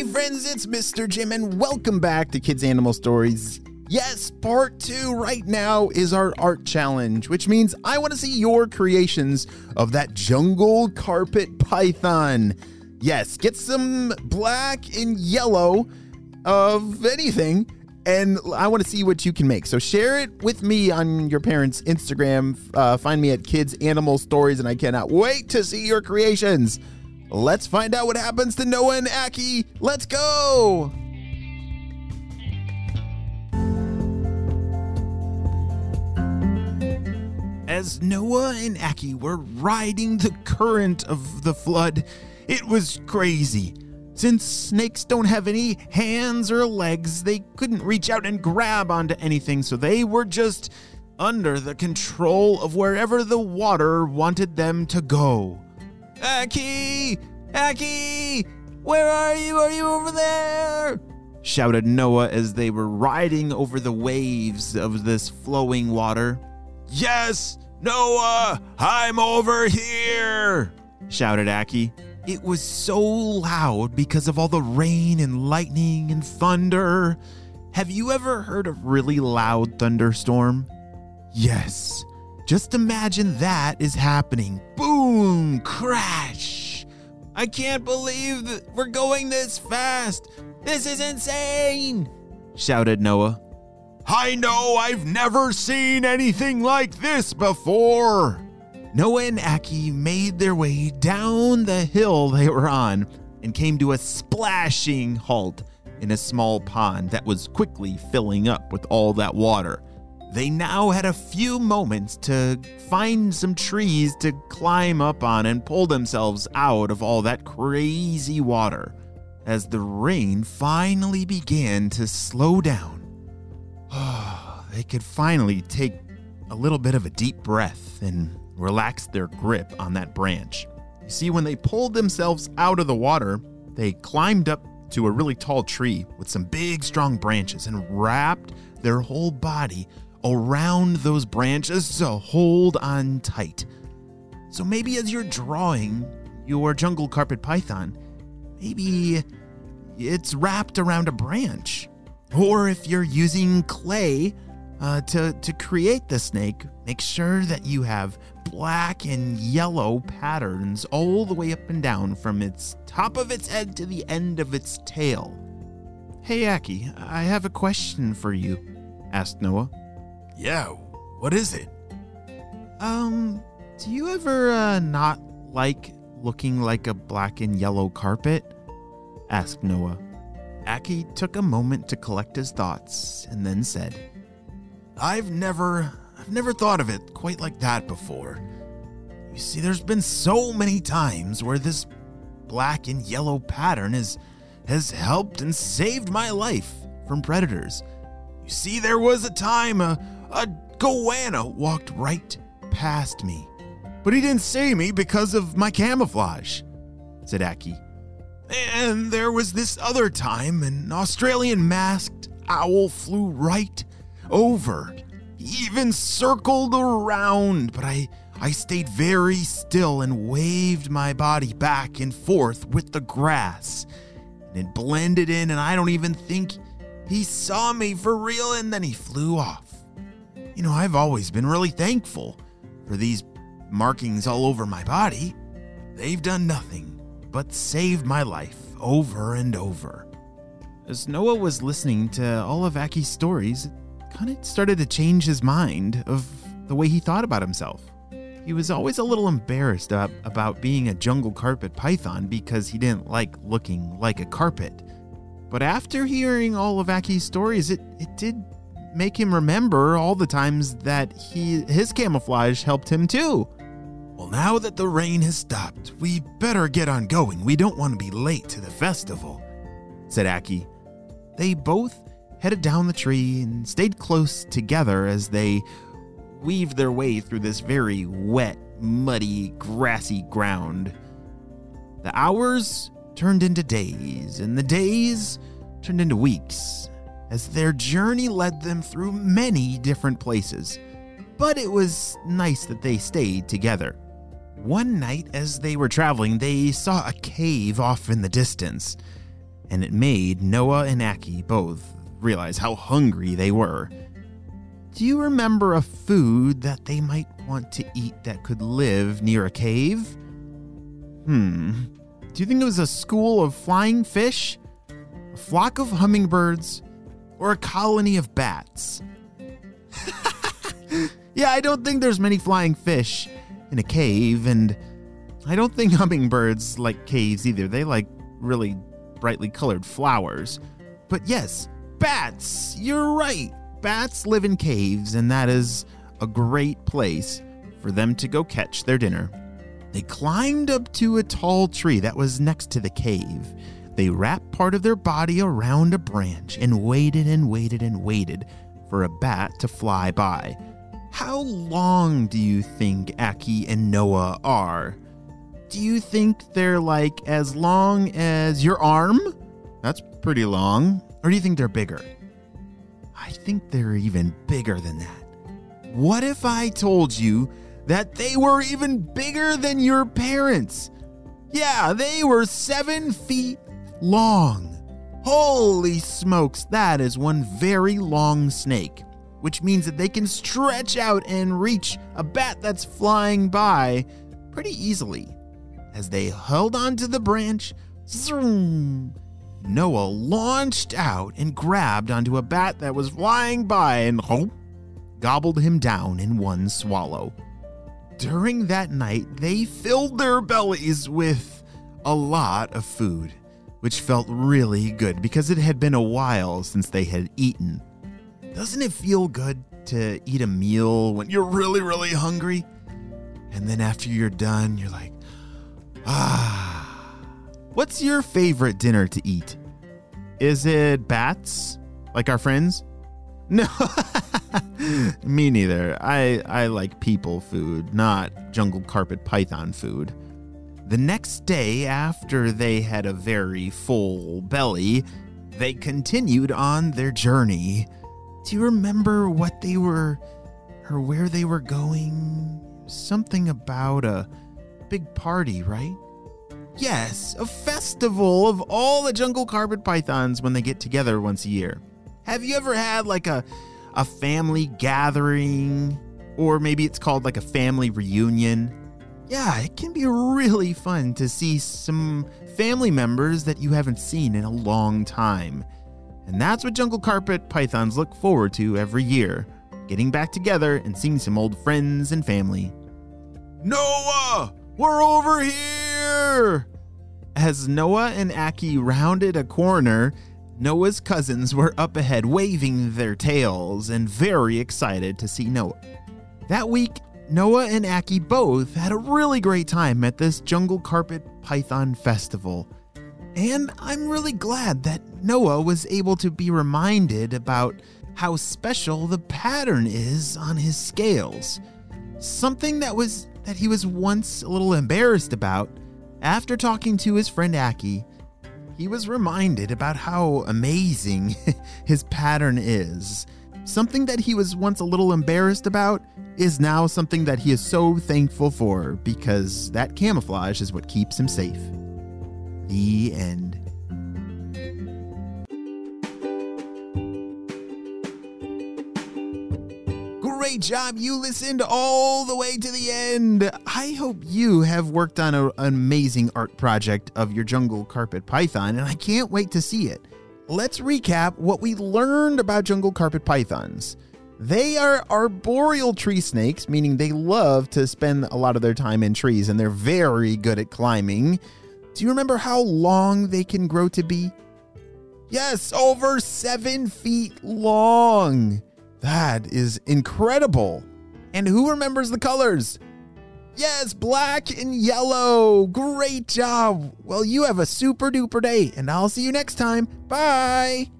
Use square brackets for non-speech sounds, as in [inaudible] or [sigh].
Hey friends, it's Mr. Jim, and welcome back to Kids Animal Stories. Yes, part two right now is our art challenge, which means I want to see your creations of that jungle carpet python. Yes, get some black and yellow of anything, and I want to see what you can make. So share it with me on your parents' Instagram. Uh, find me at Kids Animal Stories, and I cannot wait to see your creations. Let's find out what happens to Noah and Aki. Let's go! As Noah and Aki were riding the current of the flood, it was crazy. Since snakes don't have any hands or legs, they couldn't reach out and grab onto anything, so they were just under the control of wherever the water wanted them to go. Aki! Aki! Where are you? Are you over there? shouted Noah as they were riding over the waves of this flowing water. Yes, Noah, I'm over here, shouted Aki. It was so loud because of all the rain and lightning and thunder. Have you ever heard a really loud thunderstorm? Yes. Just imagine that is happening. Boom! Crash! I can't believe that we're going this fast. This is insane! shouted Noah. I know I've never seen anything like this before. Noah and Aki made their way down the hill they were on and came to a splashing halt in a small pond that was quickly filling up with all that water. They now had a few moments to find some trees to climb up on and pull themselves out of all that crazy water as the rain finally began to slow down. [sighs] they could finally take a little bit of a deep breath and relax their grip on that branch. You see, when they pulled themselves out of the water, they climbed up to a really tall tree with some big, strong branches and wrapped their whole body around those branches so hold on tight. So maybe as you're drawing your jungle carpet python, maybe it's wrapped around a branch. Or if you're using clay uh, to, to create the snake, make sure that you have black and yellow patterns all the way up and down from its top of its head to the end of its tail. Hey, Aki, I have a question for you, asked Noah. Yeah, what is it? Um, do you ever uh, not like looking like a black and yellow carpet? asked Noah. Aki took a moment to collect his thoughts and then said, I've never I've never thought of it quite like that before. You see, there's been so many times where this black and yellow pattern is, has helped and saved my life from predators. You see, there was a time a, a goanna walked right past me, but he didn't see me because of my camouflage, said Aki. And there was this other time an Australian masked owl flew right over. He even circled around, but I I stayed very still and waved my body back and forth with the grass. And it blended in, and I don't even think he saw me for real, and then he flew off. You know, I've always been really thankful for these markings all over my body. They've done nothing but saved my life over and over. As Noah was listening to all of Aki's stories, it kind of started to change his mind of the way he thought about himself. He was always a little embarrassed about, about being a jungle carpet python because he didn't like looking like a carpet. But after hearing all of Aki's stories, it, it did make him remember all the times that he his camouflage helped him too. Well, now that the rain has stopped, we better get on going. We don't want to be late to the festival, said Aki. They both headed down the tree and stayed close together as they weaved their way through this very wet, muddy, grassy ground. The hours turned into days, and the days turned into weeks, as their journey led them through many different places. But it was nice that they stayed together. One night, as they were traveling, they saw a cave off in the distance. and it made Noah and Aki both realize how hungry they were. Do you remember a food that they might want to eat that could live near a cave? Hmm. Do you think it was a school of flying fish, a flock of hummingbirds, or a colony of bats? [laughs] yeah, I don't think there's many flying fish in a cave, and I don't think [laughs] hummingbirds like caves either. They like really brightly colored flowers. But yes, bats! You're right. Bats live in caves, and that is a great place for them to go catch their dinner. They climbed up to a tall tree that was next to the cave. They wrapped part of their body around a branch and waited and waited and waited for a bat to fly by. How long do you think Aki and Noah are? Do you think they're like as long as your arm? That's pretty long. Or do you think they're bigger? I think they're even bigger than that. What if I told you that they were even bigger than your parents? Yeah, they were seven feet long. Holy smokes, that is one very long snake, which means that they can stretch out and reach a bat that's flying by pretty easily. As they held onto the branch, zoom, Noah launched out and grabbed onto a bat that was flying by and oh, gobbled him down in one swallow. During that night, they filled their bellies with a lot of food, which felt really good because it had been a while since they had eaten. Doesn't it feel good to eat a meal when you're really, really hungry? And then after you're done, you're like, ah. What's your favorite dinner to eat? Is it bats? Like our friends? [laughs] No. Me neither. I I like people food, not jungle carpet python food. The next day after they had a very full belly, they continued on their journey. Do you remember what they were or where they were going? Something about a big party, right? Yes, a festival of all the jungle carpet pythons when they get together once a year. Have you ever had like a a family gathering or maybe it's called like a family reunion? Yeah, it can be really fun to see some family members that you haven't seen in a long time. And that's what jungle carpet pythons look forward to every year, getting back together and seeing some old friends and family. Noah, we're over here! As Noah and Aki rounded a corner, Noah's cousins were up ahead waving their tails and very excited to see Noah. That week, Noah and Aki both had a really great time at this Jungle Carpet Python Festival. And I'm really glad that Noah was able to be reminded about how special the pattern is on his scales. Something that was that he was once a little embarrassed about after talking to his friend Aki, he was reminded about how amazing [laughs] his pattern is. Something that he was once a little embarrassed about is now something that he is so thankful for because that camouflage is what keeps him safe. The end. Great job. You listened all the way to the end. I hope you have worked on a, an amazing art project of your jungle carpet python, and I can't wait to see it. Let's recap what we learned about jungle carpet pythons. They are arboreal tree snakes, meaning they love to spend a lot of their time in trees and they're very good at climbing. Do you remember how long they can grow to be? Yes, over seven feet long. That is incredible. And who remembers the colors? Yes, black and yellow. Great job. Well, you have a super duper day, and I'll see you next time. Bye.